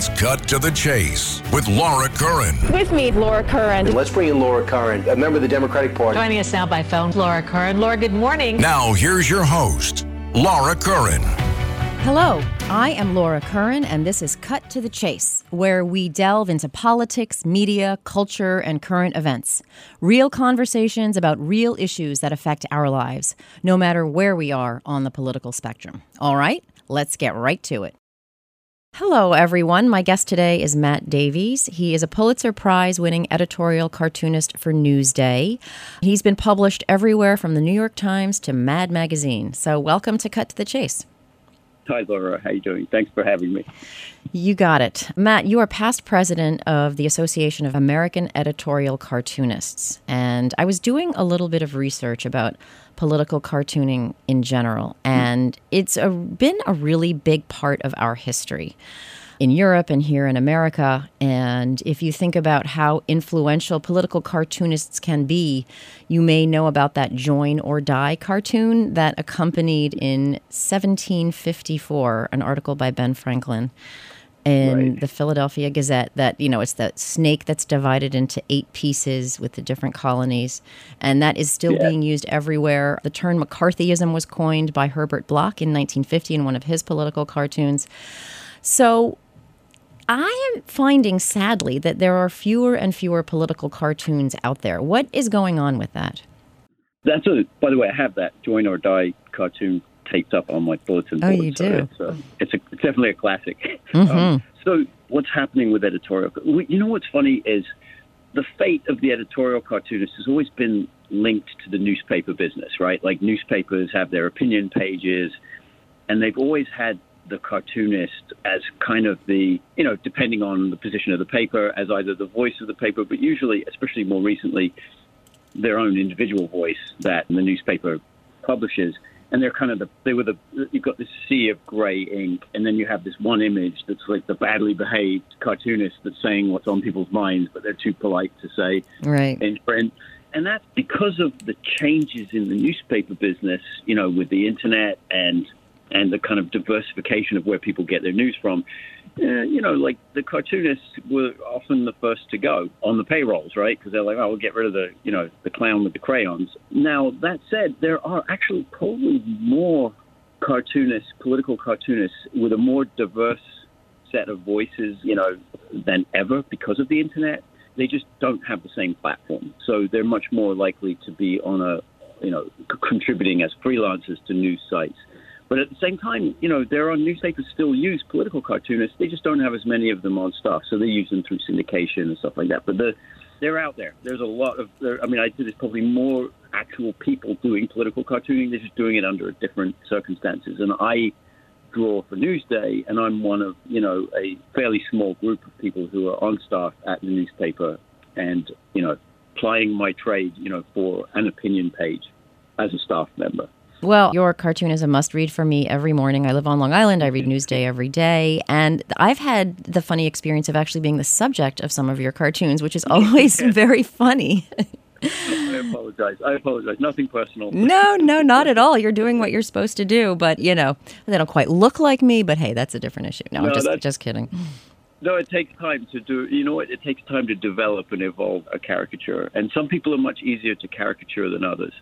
It's Cut to the Chase with Laura Curran. With me, Laura Curran. Let's bring in Laura Curran, a member of the Democratic Party. Joining us now by phone, Laura Curran. Laura, good morning. Now, here's your host, Laura Curran. Hello, I am Laura Curran, and this is Cut to the Chase, where we delve into politics, media, culture, and current events. Real conversations about real issues that affect our lives, no matter where we are on the political spectrum. All right, let's get right to it. Hello, everyone. My guest today is Matt Davies. He is a Pulitzer Prize winning editorial cartoonist for Newsday. He's been published everywhere from the New York Times to Mad Magazine. So, welcome to Cut to the Chase. Hi, Laura. How you doing? Thanks for having me. You got it. Matt, you are past president of the Association of American Editorial Cartoonists. And I was doing a little bit of research about political cartooning in general, hmm. and it's a, been a really big part of our history in Europe and here in America. And if you think about how influential political cartoonists can be, you may know about that Join or Die cartoon that accompanied in 1754 an article by Ben Franklin in Right. the Philadelphia Gazette that, you know, it's that snake that's divided into eight pieces with the different colonies. And that is still Yeah. being used everywhere. The term McCarthyism was coined by Herbert Block in 1950 in one of his political cartoons. So I am finding sadly that there are fewer and fewer political cartoons out there. What is going on with that? That's a. By the way, I have that Join or Die cartoon taped up on my bulletin board. Oh, board. you so do? It's, a, it's, a, it's definitely a classic. Mhm. Um, so, what's happening with editorial? You know what's funny is the fate of the editorial cartoonist has always been linked to the newspaper business, right? Like newspapers have their opinion pages, and they've always had the cartoonist as kind of the, you know, depending on the position of the paper, as either the voice of the paper, but usually, especially more recently, their own individual voice that the newspaper publishes. And they're kind of the, they were the, you've got this sea of gray ink, and then you have this one image that's like the badly behaved cartoonist that's saying what's on people's minds, but they're too polite to say Right. in print. And that's because of the changes in the newspaper business, you know, with the internet and and the kind of diversification of where people get their news from. Uh, you know, like the cartoonists were often the first to go on the payrolls, right? Because they're like, oh, we'll get rid of the, you know, the clown with the crayons. Now that said, there are actually probably more cartoonists, political cartoonists, with a more diverse set of voices, you know, than ever because of the internet. They just don't have the same platform, so they're much more likely to be on a, you know, contributing as freelancers to news sites. But at the same time, you know, there are newspapers still use political cartoonists. They just don't have as many of them on staff, so they use them through syndication and stuff like that. But the, they're out there. There's a lot of. There, I mean, I think there's probably more actual people doing political cartooning. They're just doing it under different circumstances. And I draw for Newsday, and I'm one of you know a fairly small group of people who are on staff at the newspaper, and you know, plying my trade, you know, for an opinion page as a staff member. Well, your cartoon is a must read for me every morning. I live on Long Island. I read Newsday every day. And I've had the funny experience of actually being the subject of some of your cartoons, which is always very funny. I apologize. I apologize. Nothing personal. no, no, not at all. You're doing what you're supposed to do. But, you know, they don't quite look like me. But hey, that's a different issue. No, I'm just, just kidding. No, it takes time to do. You know what? It takes time to develop and evolve a caricature, and some people are much easier to caricature than others.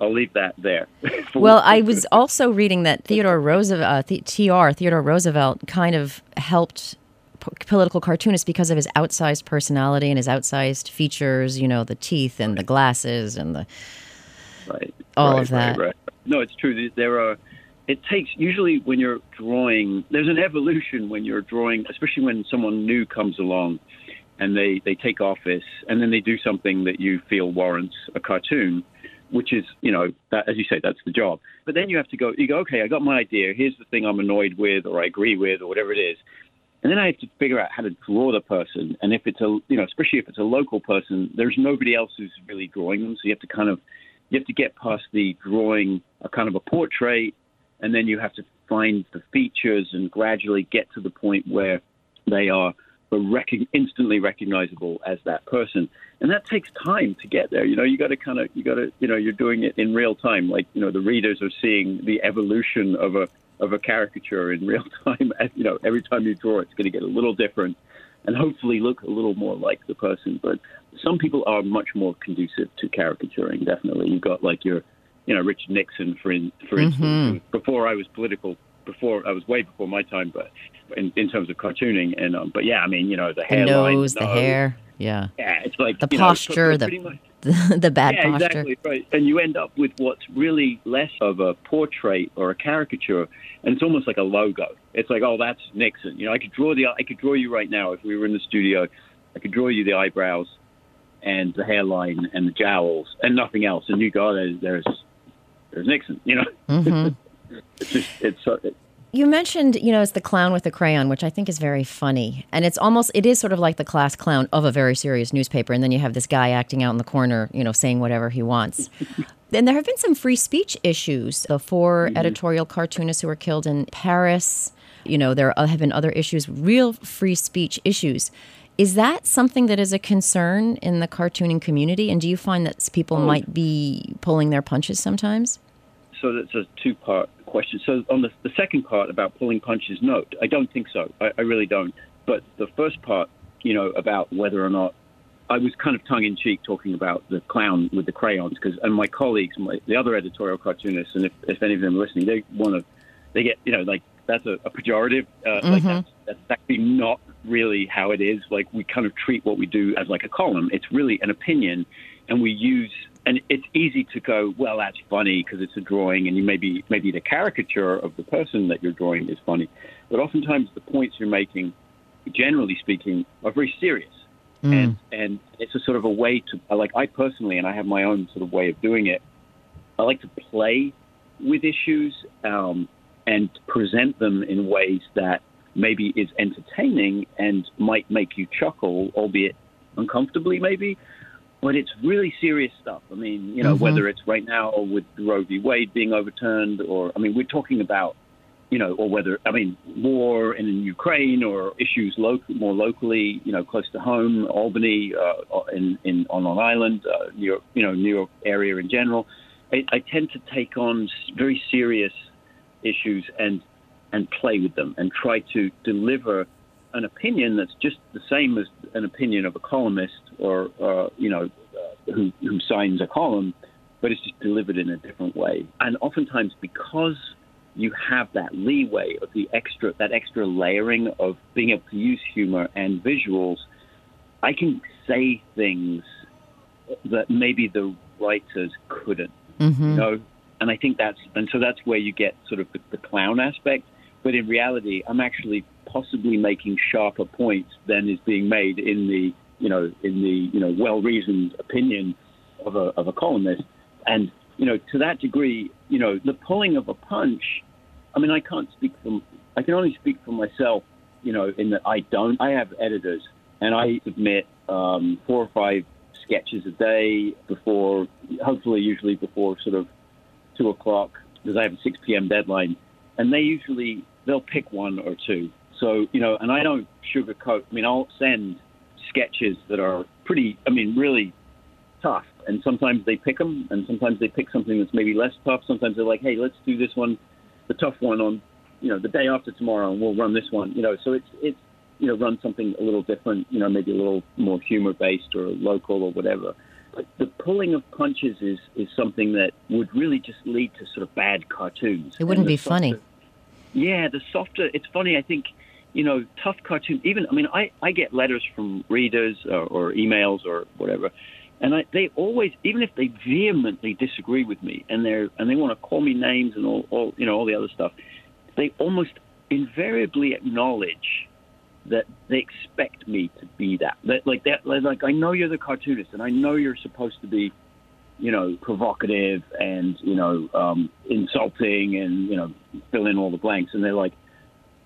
I'll leave that there. Well, I was also reading that Theodore Roosevelt, uh, TR, Theodore Roosevelt, kind of helped p- political cartoonists because of his outsized personality and his outsized features. You know, the teeth and the glasses and the right, all right, of that. Right, right. No, it's true. There are. It takes usually when you're drawing. There's an evolution when you're drawing, especially when someone new comes along, and they they take office, and then they do something that you feel warrants a cartoon. Which is, you know, that, as you say, that's the job. But then you have to go. You go, okay, I got my idea. Here's the thing I'm annoyed with, or I agree with, or whatever it is. And then I have to figure out how to draw the person. And if it's a, you know, especially if it's a local person, there's nobody else who's really drawing them. So you have to kind of, you have to get past the drawing a kind of a portrait, and then you have to find the features and gradually get to the point where they are rec- instantly recognizable as that person. And that takes time to get there. You know, you got to kind of, you got to, you know, you're doing it in real time. Like, you know, the readers are seeing the evolution of a of a caricature in real time. And, you know, every time you draw, it's going to get a little different, and hopefully look a little more like the person. But some people are much more conducive to caricaturing. Definitely, you've got like your, you know, Richard Nixon, for in, for instance. Mm-hmm. who- Before I was political, before I was way before my time, but in, in terms of cartooning, and um, but yeah, I mean, you know, the The hairline, nose, the hair. Yeah. Yeah, it's like The you know, posture, the- much- The, bad yeah, posture. exactly right. And you end up with what's really less of a portrait or a caricature, and it's almost like a logo. It's like, oh, that's Nixon. You know, I could draw the, I could draw you right now if we were in the studio. I could draw you the eyebrows, and the hairline and the jowls, and nothing else. And you go, there's, there's, there's Nixon. You know, Mhm. it's just, it's. It, You mentioned, you know, it's the clown with the crayon, which I think is very funny. And it's almost, it is sort of like the class clown of a very serious newspaper. And then you have this guy acting out in the corner, you know, saying whatever he wants. and there have been some free speech issues. Uh, the 4 mm-hmm. editorial cartoonists who were killed in Paris, you know, there have been other issues, real free speech issues. Is that something that is a concern in the cartooning community? And do you find that people oh. might be pulling their punches sometimes? so that's a two-part question. So on the, the second part about pulling punches, no, I don't think so. I, I really don't. But the first part, you know, about whether or not I was kind of tongue-in-cheek talking about the clown with the crayons, because and my colleagues, my, the other editorial cartoonists, and if, if any of them are listening, they want to, they get, you know, like that's a, a pejorative. Uh, Like that's, that's actually not really how it is. Like we kind of treat what we do as like a column. It's really an opinion, and we use and it's easy to go, well, that's funny because it's a drawing, and you maybe maybe the caricature of the person that you're drawing is funny, but oftentimes the points you're making, generally speaking, are very serious, and and it's a sort of a way to like I personally, and I have my own sort of way of doing it. I like to play with issues um, and present them in ways that maybe is entertaining and might make you chuckle, albeit uncomfortably, maybe but it's really serious stuff. I mean, you know, whether it's right now with Roe v. Wade being overturned, or I mean, we're talking about, you know, or whether I mean, war in Ukraine or issues local, more locally, you know, close to home, Albany, uh, in in on Long Island, uh, New York, you know, New York area in general. I, I tend to take on very serious issues and and play with them and try to deliver an opinion that's just the same as an opinion of a columnist or, uh, you know, uh, who, who signs a column, but it's just delivered in a different way. And oftentimes, because you have that leeway of the extra, that extra layering of being able to use humor and visuals, I can say things that maybe the writers couldn't you know? And i think that's and so that's where you get sort of the, the clown aspect. But in reality i'm actually possibly making sharper points than is being made in the you know in the you know well reasoned opinion of a of a columnist and you know to that degree you know the pulling of a punch i mean i can't speak from i can only speak for myself you know in that i don't i have editors and i submit um, four or five sketches a day before, hopefully, usually before sort of two o'clock, because I have a 6 p.m. deadline. And they usually, they'll pick one or two. So, you know, and I don't sugarcoat. I mean, I'll send sketches that are pretty, I mean, really tough. And sometimes they pick them, and sometimes they pick something that's maybe less tough. Sometimes they're like, hey, let's do this one, the tough one on, you know, the day after tomorrow, and we'll run this one. You know, so it's, it's, you know, run something a little different, you know, maybe a little more humor based or local or whatever. But the pulling of punches is, is something that would really just lead to sort of bad cartoons. It wouldn't be funny. Yeah, the softer. It's funny. I think, you know, tough cartoon. Even I mean, I, I get letters from readers or, or emails or whatever, and I, they always, even if they vehemently disagree with me and they're and they want to call me names and all, all you know all the other stuff, they almost invariably acknowledge that they expect me to be that. that like that like I know you're the cartoonist and I know you're supposed to be you know provocative and you know um, insulting and you know fill in all the blanks and they're like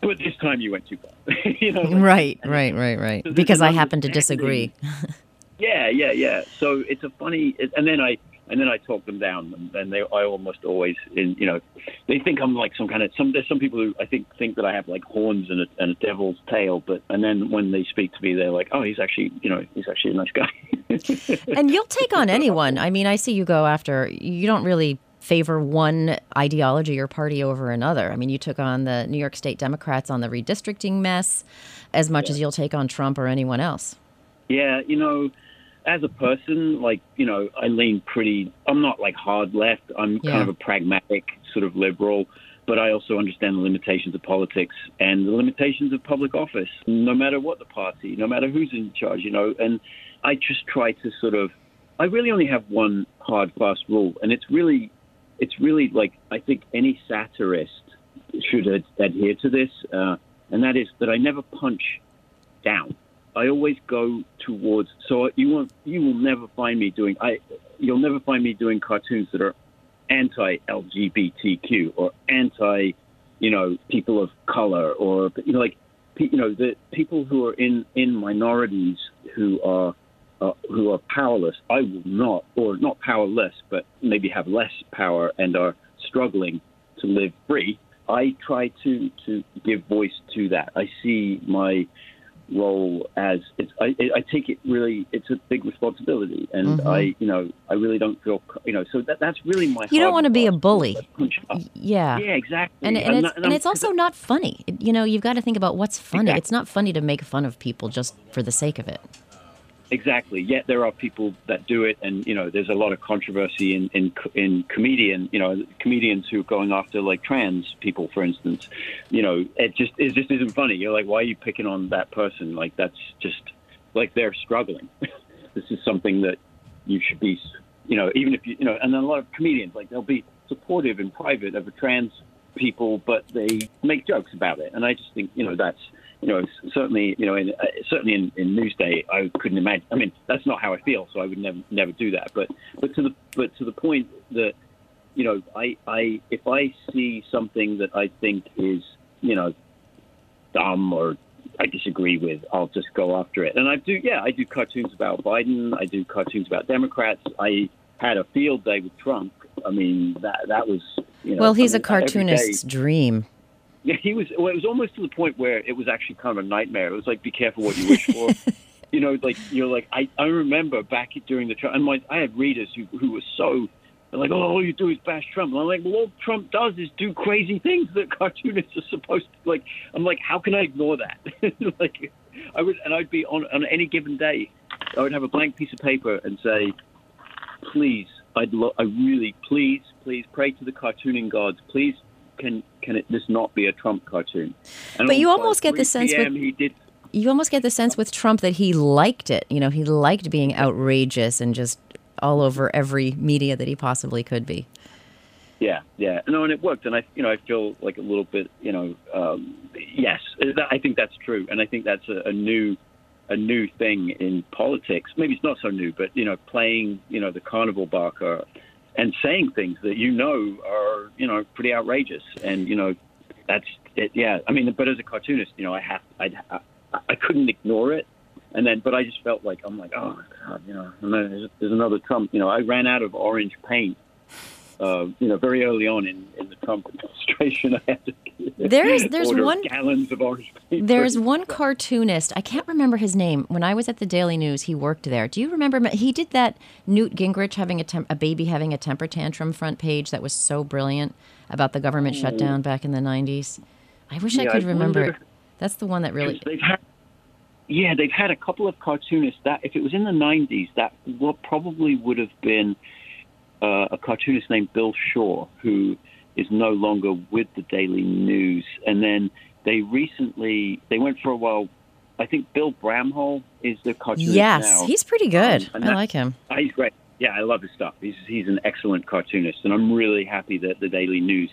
but this time you went too far you know like- Right, right, right, right. So Because I happen to disagree. yeah yeah yeah so it's a funny and then I and then I talk them down and, and they I almost always in you know they think I'm like some kind of some there's some people who I think think that I have like horns and a, and a devil's tail but and then when they speak to me they're like oh he's actually you know he's actually a nice guy and you'll take on anyone. I mean, I see you go after, you don't really favor one ideology or party over another. I mean, you took on the New York State Democrats on the redistricting mess as much as you'll take on Trump or anyone else. Yeah, you know, as a person, like, you know, I lean pretty, I'm not like hard left. I'm Yeah. kind of a pragmatic sort of liberal, but I also understand the limitations of politics and the limitations of public office, no matter what the party, no matter who's in charge, you know. And I just try to sort of, I really only have one hard, fast rule, and it's really, it's really like, I think any satirist should ad- adhere to this, uh, and that is that I never punch down. I always go towards. So you won't, you will never find me doing. I, you'll never find me doing cartoons that are anti-LGBTQ or anti, you know, people of color or you know, like, you know, the people who are in in minorities who are. Uh, who are powerless, I will not, or not powerless, but maybe have less power and are struggling to live free. I try to to give voice to that. I see my role as it's, I, I take it really it's a big responsibility and Mm-hmm. I you know I really don't feel you know so that that's really my You don't wanna be a bully. Yeah. yeah exactly And, and, it's, and I'm- it's also not funny. You know, you've got to think about what's funny. Exactly. It's not funny to make fun of people just for the sake of it. Exactly. Yet there are people that do it, and you know, there's a lot of controversy in in in comedian, you know, comedians who are going after like trans people, for instance. You know, it just it just isn't funny. You're like, why are you picking on that person? Like that's just like they're struggling. this is something that you should be, you know, even if you, you know, and then a lot of comedians like they'll be supportive in private of a trans people, but they make jokes about it, and I just think you know that's you know certainly you know in, uh, certainly in, in Newsday I couldn't imagine. I mean that's not how I feel, so I would never never do that. But but to the but to the point that you know I I if I see something that I think is you know dumb or I disagree with, I'll just go after it. And I do, yeah, I do cartoons about Biden. I do cartoons about Democrats. I had a field day with Trump. I mean, that that was, you know. Well, he's I a mean, every cartoonist's dream. Yeah, he was. Well, it was almost to the point where it was actually kind of a nightmare. It was like, be careful what you wish for. you know, like you're like I. I remember back during the Trump, and my I had readers who who were so. Like, oh, all you do is bash Trump. And I'm like, well, all Trump does is do crazy things that cartoonists are supposed to. Like, I'm like, how can I ignore that? like, I would, and I'd be on on any given day, I would have a blank piece of paper and say, please, I'd lo- I really, please, please pray to the cartooning gods. Please, can can it this not be a Trump cartoon? And But you almost get the 3 sense with- PM, he did. You almost get the sense with Trump that he liked it. You know, he liked being outrageous and just all over every media that he possibly could be. Yeah, yeah, no, and it worked, and I, you know, I feel like a little bit, you know, um, yes, I think that's true, and I think that's a, a new, a new thing in politics. Maybe it's not so new, but you know, playing, you know, the carnival barker, and saying things that you know are, you know, pretty outrageous, and you know, that's it. Yeah, I mean, but as a cartoonist, you know, I have, I'd, I, I couldn't ignore it, and then, but I just felt like I'm like, oh God, you know, there's, there's another Trump. You know, I ran out of orange paint uh, you know, very early on in, in the Trump administration, I had to There's- there's one- gallons of orange paint. There's one cartoonist, I can't remember his name. When I was at the Daily News, he worked there. Do you remember? He did that Newt Gingrich having a, tem- a baby having a temper tantrum front page that was so brilliant about the government shutdown back in the 90s. I wish I could I remember wonder- That's the one that really. they've had, yeah, they've had a couple of cartoonists that if it was in the '90s, that what probably would have been uh, a cartoonist named Bill Shaw, who is no longer with the Daily News, and then they recently they went for a while. I think Bill Bramhall is the cartoonist Yes, now. he's pretty good. Um, I like him. Oh, he's great. Yeah, I love his stuff. He's he's an excellent cartoonist, and I'm really happy that the Daily News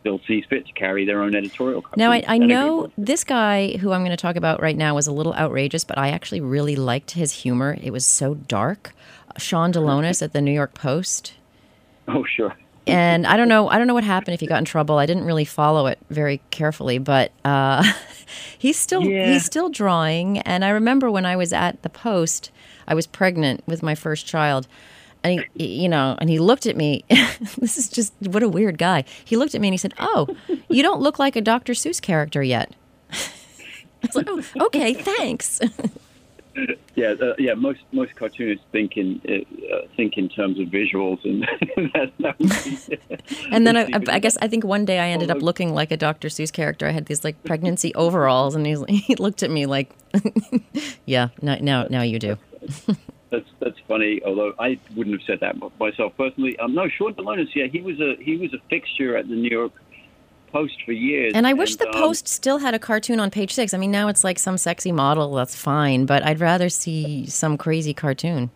still sees fit to carry their own editorial. Now, I. I know this guy who I'm going to talk about right now was a little outrageous, but I actually really liked his humor. It was so dark. Sean Delonas at the New York Post. Oh, sure. and I don't know. I don't know what happened if he got in trouble. I didn't really follow it very carefully, but uh, he's still Yeah. he's still drawing. And I remember when I was at the post, I was pregnant with my first child, and he, you know, and he looked at me. this is just what a weird guy. He looked at me and he said, "Oh, you don't look like a Dr. Seuss character yet." I was like, "Oh, okay, thanks." Yeah, uh, yeah. Most most cartoonists think in uh, uh think in terms of visuals, and that, that be, and then I, I, guess I think one day I ended up looking like a Dr. Seuss character. I had these like pregnancy overalls, and he's, he looked at me like, "Yeah, now now now you do." That's that's funny. Although I wouldn't have said that myself personally. Um, no, Sean Delonas. Yeah, he was a he was a fixture at the New York Post for years. And I wish and, the um, Post still had a cartoon on page six. I mean, now it's like some sexy model. That's fine, but I'd rather see some crazy cartoon.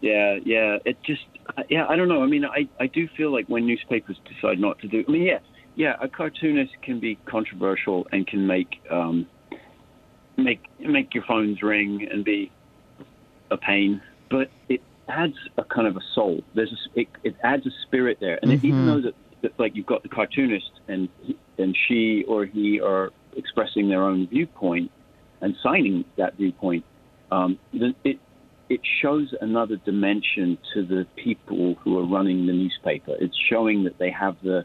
Yeah, yeah. It just, yeah. I don't know. I mean, I I do feel like when newspapers decide not to do. I mean, yeah, yeah. A cartoonist can be controversial and can make um, make make your phones ring and be a pain, but it adds a kind of a soul. There's a, it, it adds a spirit there, and mm-hmm. even though that, that, like you've got the cartoonist and and she or he are expressing their own viewpoint and signing that viewpoint, um, it it shows another dimension to the people who are running the newspaper. It's showing that they have the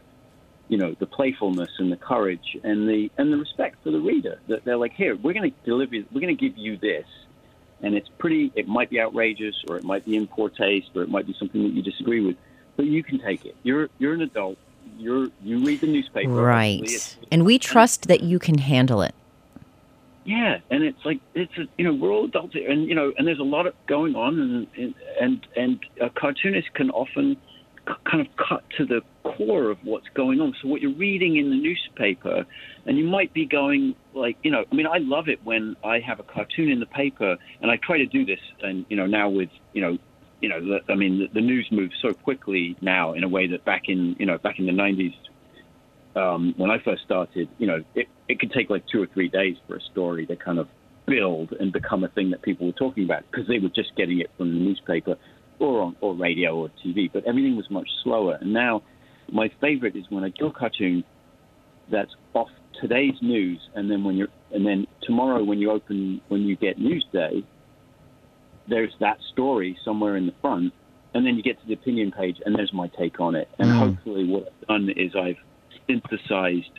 you know the playfulness and the courage and the and the respect for the reader that they're like here we're going to deliver we're going to give you this and it's pretty. It might be outrageous, or it might be in poor taste, or it might be something that you disagree with, but you can take it. You're you're an adult. You're you read the newspaper, right? and we trust that you can handle it. Yeah, and it's like it's a, you know we're all adults, and you know, and there's a lot of going on, and and and, and a cartoonist can often kind of cut to the core of what's going on. So what you're reading in the newspaper, and you might be going like, you know, I mean, I love it when I have a cartoon in the paper, and I try to do this, and you know, now with you know, you know, the, I mean, the, the news moves so quickly now in a way that back in you know back in the 90s. Um, when I first started, you know, it, it could take like two or three days for a story to kind of build and become a thing that people were talking about because they were just getting it from the newspaper or on or radio or TV, but everything was much slower. And now, my favorite is when I do a cartoon that's off today's news, and then when you're and then tomorrow when you open when you get Newsday, there's that story somewhere in the front, and then you get to the opinion page, and there's my take on it. And mm. hopefully, what I've done is I've synthesized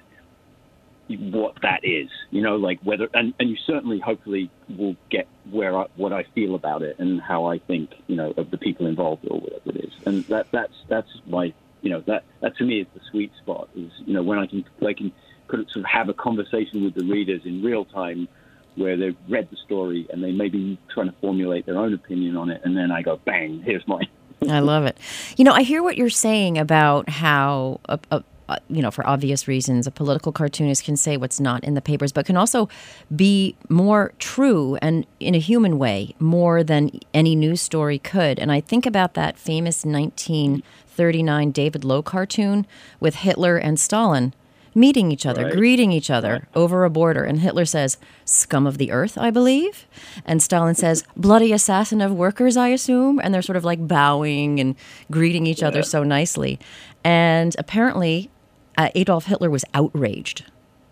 what that is, you know, like whether, and, and you certainly, hopefully, will get where I, what I feel about it and how I think, you know, of the people involved or whatever it is. And that that's that's my, you know, that that to me is the sweet spot. Is you know when I can I can sort of have a conversation with the readers in real time, where they've read the story and they may be trying to formulate their own opinion on it, and then I go, bang, here's mine. I love it. You know, I hear what you're saying about how a, a, uh, you know, for obvious reasons, a political cartoonist can say what's not in the papers, but can also be more true and in a human way more than any news story could. And I think about that famous 1939 David Low cartoon with Hitler and Stalin meeting each other, right. greeting each other right. over a border. And Hitler says, scum of the earth, I believe. And Stalin says, bloody assassin of workers, I assume. And they're sort of like bowing and greeting each yeah. other so nicely. And apparently, uh, Adolf Hitler was outraged.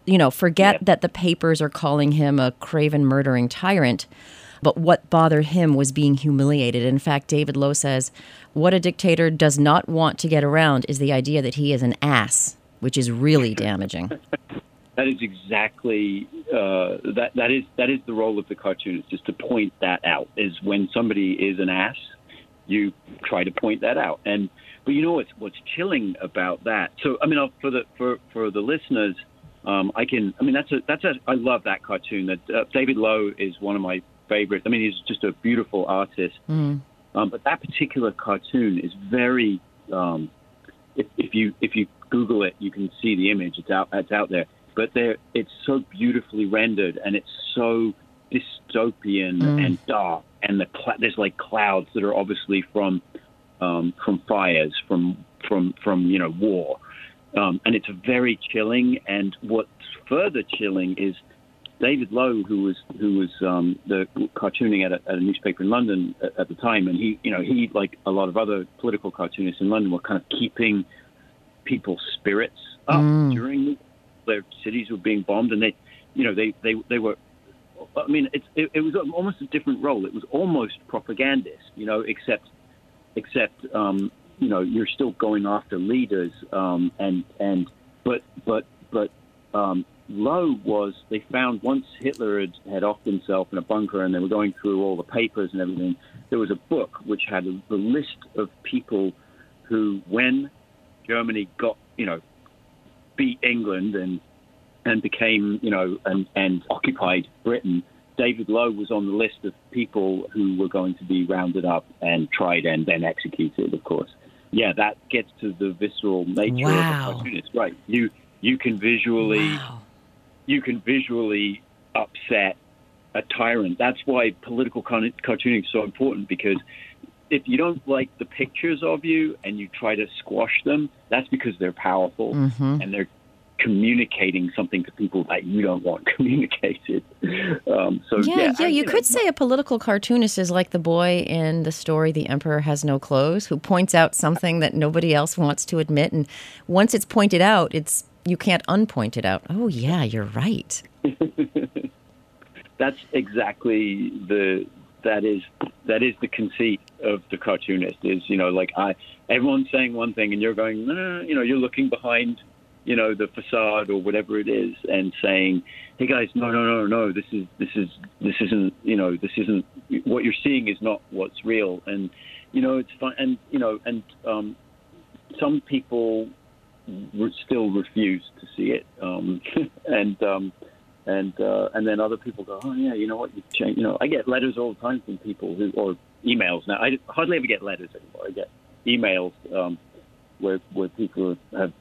You know, forget yeah. that the papers are calling him a craven murdering tyrant. But what bothered him was being humiliated. In fact, David Low says, What a dictator does not want to get around is the idea that he is an ass, which is really damaging. that is exactly uh, that. That is that is the role of the cartoonist, is just to point that out. Is when somebody is an ass, you try to point that out. And but you know what's what's chilling about that? So I mean, for the for for the listeners, um, I can. I mean, that's a that's a. I love that cartoon. That uh, David Low is one of my favorites. I mean, he's just a beautiful artist. Mm. Um, but that particular cartoon is very. Um, if, if you if you Google it, you can see the image. It's out. It's out there. But there, it's so beautifully rendered, and it's so dystopian mm. and dark. And the cl- there's like clouds that are obviously from um, from fires, from from from you know war, um, and it's very chilling. And what's further chilling is David Low, who was who was um, the cartooning at a, at a, newspaper in London at, at, the time, and he you know he like a lot of other political cartoonists in London were kind of keeping people's spirits up mm. during their cities were being bombed, and they you know they they they were. I mean, it, it was almost a different role. It was almost propagandist, you know, except except um, you know you're still going after leaders, um, and and but but but um, Low was they found once Hitler had, had offed himself in a bunker and they were going through all the papers and everything, there was a book which had a, the list of people who, when Germany got, you know, beat England and and became, you know, and, and occupied Britain, David Low was on the list of people who were going to be rounded up and tried and then executed, of course. Yeah, that gets to the visceral nature Wow. of a cartoonist, right? You you can visually Wow. you can visually upset a tyrant. That's why political cartooning is so important because if you don't like the pictures of you and you try to squash them, that's because they're powerful Mm-hmm. and they're communicating something to people that you don't want communicated. Um, so Yeah, yeah, yeah, I- you know, could say a political cartoonist is like the boy in the story The Emperor Has No Clothes who points out something that nobody else wants to admit and once it's pointed out, it's you can't unpoint it out. Oh yeah, you're right. that's exactly the that is that is the conceit of the cartoonist is you know like I everyone's saying one thing and you're going no, you know you're looking behind you know the facade or whatever it is and saying hey guys no no no no this is this is this isn't you know this isn't what you're seeing is not what's real. And you know it's fine and you know and um some people re- still refuse to see it um and um and uh, and then other people go, oh yeah, you know what, you change. You know, I get letters all the time from people who or emails now. I hardly ever get letters anymore. I get emails um, where where people have,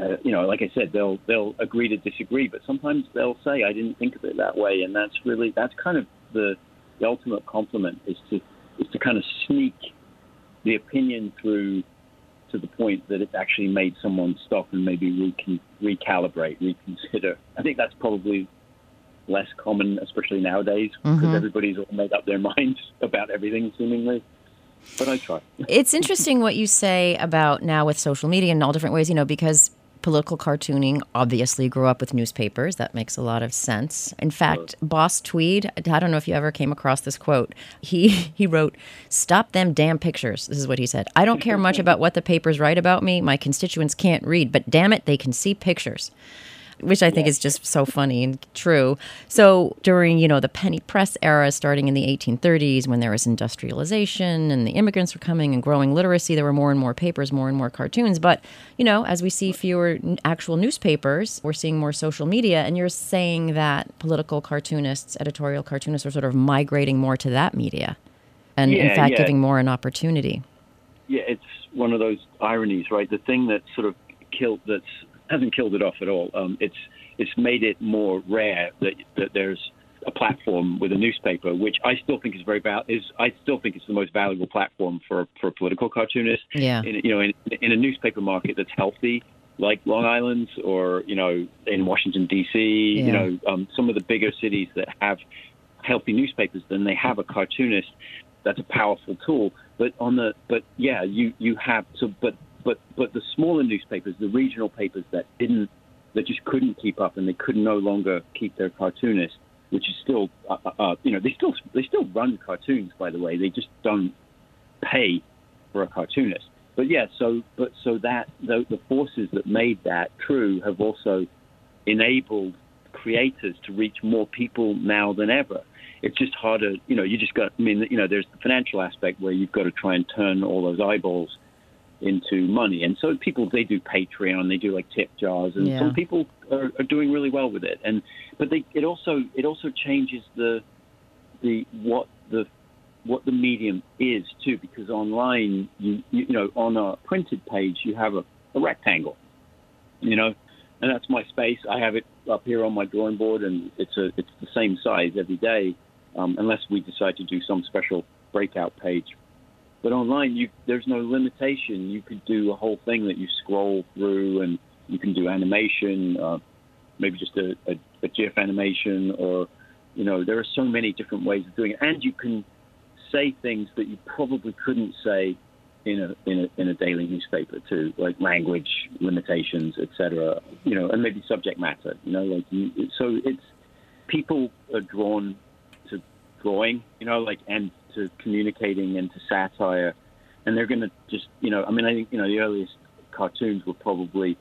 uh, you know, like I said, they'll they'll agree to disagree, but sometimes they'll say, I didn't think of it that way, and that's really that's kind of the the ultimate compliment is to is to kind of sneak the opinion through to the point that it's actually made someone stop and maybe recon- recalibrate, reconsider. I think that's probably less common, especially nowadays, because mm-hmm. everybody's all made up their minds about everything, seemingly. But I try. It's interesting what you say about now with social media in all different ways, you know, because political cartooning obviously grew up with newspapers. That makes a lot of sense. In fact, Boss Tweed, I don't know if you ever came across this quote. He he wrote, "Stop them damn pictures." This is what he said. "I don't care much about what the papers write about me. My constituents can't read, but damn it, they can see pictures." Which I think is just so funny and true. So during, you know, the penny press era, starting in the 1830s, when there was industrialization and the immigrants were coming and growing literacy, there were more and more papers, more and more cartoons. But, you know, as we see fewer actual newspapers, we're seeing more social media. And you're saying that political cartoonists, editorial cartoonists, are sort of migrating more to that media, and in fact, yeah. giving more an opportunity. Yeah, it's one of those ironies, right? The thing that sort of killed that's hasn't killed it off at all. Um, it's it's made it more rare that that there's a platform with a newspaper, which I still think is very val- is I still think it's the most valuable platform for for a political cartoonist. Yeah. In, you know, in, in a newspaper market that's healthy, like Long Island's or you know in Washington D.C. Yeah. You know, um, some of the bigger cities that have healthy newspapers, then they have a cartoonist. That's a powerful tool. But on the but yeah, you you have to. but but but the smaller newspapers, the regional papers that didn't that just couldn't keep up and they could no longer keep their cartoonists, which is still uh, uh, uh, you know they still they still run cartoons by the way. They just don't pay for a cartoonist. But yeah, so but so that the, the forces that made that true have also enabled creators to reach more people now than ever. It's just harder, you know. You just got. I mean, you know, there's the financial aspect where you've got to try and turn all those eyeballs into money, and so people they do Patreon, they do like tip jars, and Yeah. some people are, are doing really well with it. And but they it also it also changes the the what the what the medium is too, because online you you, know on a printed page you have a, a rectangle, you know, and that's my space. I have it up here on my drawing board, and it's a it's the same size every day, um, unless we decide to do some special breakout page. But online, you there's no limitation. You could do a whole thing that you scroll through, and you can do animation, uh, maybe just a, a, a GIF animation, or you know, there are so many different ways of doing it, and you can say things that you probably couldn't say in a in a in a daily newspaper too, like language limitations, etc. You know, and maybe subject matter. You know, like you, so it's people are drawn to drawing. You know, like and to communicating and to satire, and they're going to just you know. I mean, I think you know the earliest cartoons were probably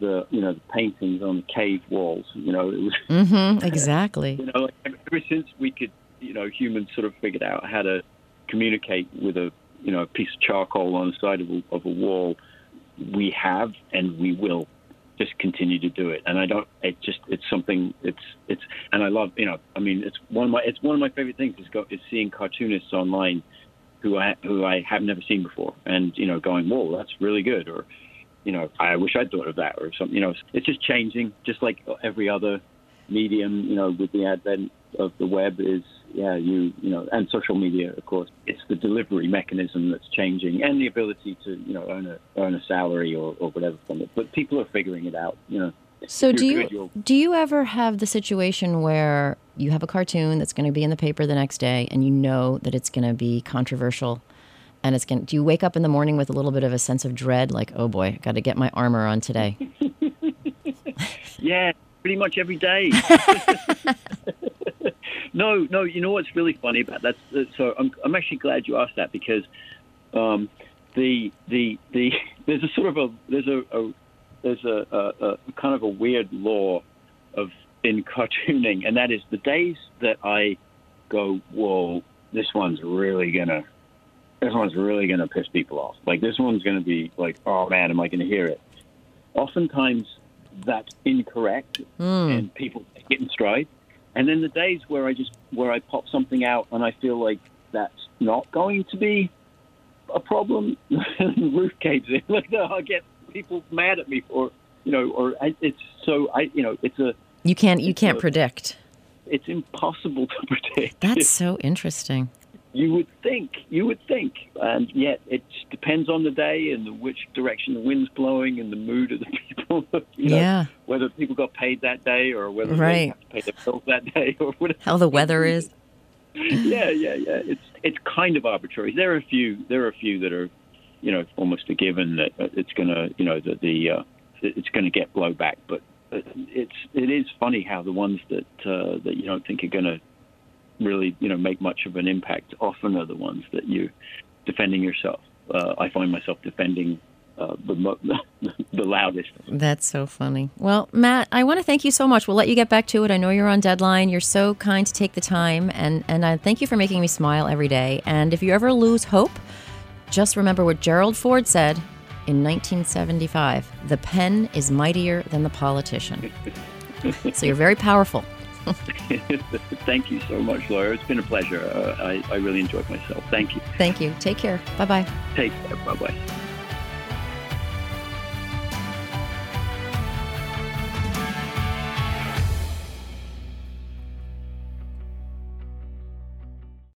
the you know the paintings on the cave walls. You know, it was Mm-hmm. Exactly. you know like ever since we could you know humans sort of figured out how to communicate with a you know a piece of charcoal on the side of a, of a wall, we have and we will just continue to do it. And I don't. It just it's something. It's it's and I love you know. I mean, it's one of my it's one of my favorite things is go is seeing cartoonists online who I who I have never seen before, and you know, going, whoa, that's really good, or you know, I wish I'd thought of that, or something. You know, it's just changing, just like every other medium. You know, with the advent of the web, is yeah, you you know, and social media, of course. It's the delivery mechanism that's changing, and the ability to you know earn a earn a salary or, or whatever from it. But people are figuring it out. You know. So do good, you'll- do you ever have the situation where you have a cartoon that's going to be in the paper the next day and you know that it's going to be controversial and it's going do you wake up in the morning with a little bit of a sense of dread like oh boy I got to get my armor on today Yeah, pretty much every day. no, no. You know what's really funny about that? So I'm I'm actually glad you asked that because um, the the the there's a sort of a there's a, a there's a, a, a kind of a weird law of in cartooning, and that is the days that I go, whoa, this one's really gonna this one's really gonna piss people off. Like this one's gonna be like, oh man, am I gonna hear it? Oftentimes that's incorrect and people get in stride. And then the days where I just where I pop something out and I feel like that's not going to be a problem, roof caves in. Like no, I get people mad at me for you know, or I, it's so I you know it's a you can't you can't predict it's impossible to predict. that's so interesting you would think, you would think, and yet it depends on the day and the, which direction the wind's blowing and the mood of the people. You know, Yeah. Whether people got paid that day or whether they have to pay their bills that day or whatever. how the weather is yeah, yeah, yeah. It's it's kind of arbitrary. There are a few. There are a few that are, you know, almost a given that uh, it's gonna, you know, that the uh, it's going to get blowback. But uh, it's it is funny how the ones that uh, that you don't think are going to really, you know, make much of an impact often are the ones that you defending yourself. Uh, I find myself defending uh, the mo- the loudest. That's so funny. Well, Matt, I want to thank you so much. We'll let you get back to it. I know you're on deadline. You're so kind to take the time, and and I thank you for making me smile every day. And if you ever lose hope, just remember what Gerald Ford said in 1975: "The pen is mightier than the politician." so you're very powerful. Thank you so much, Laura. It's been a pleasure. Uh, I, I really enjoyed myself. Thank you. Thank you. Take care. Bye bye. Take care. Bye bye.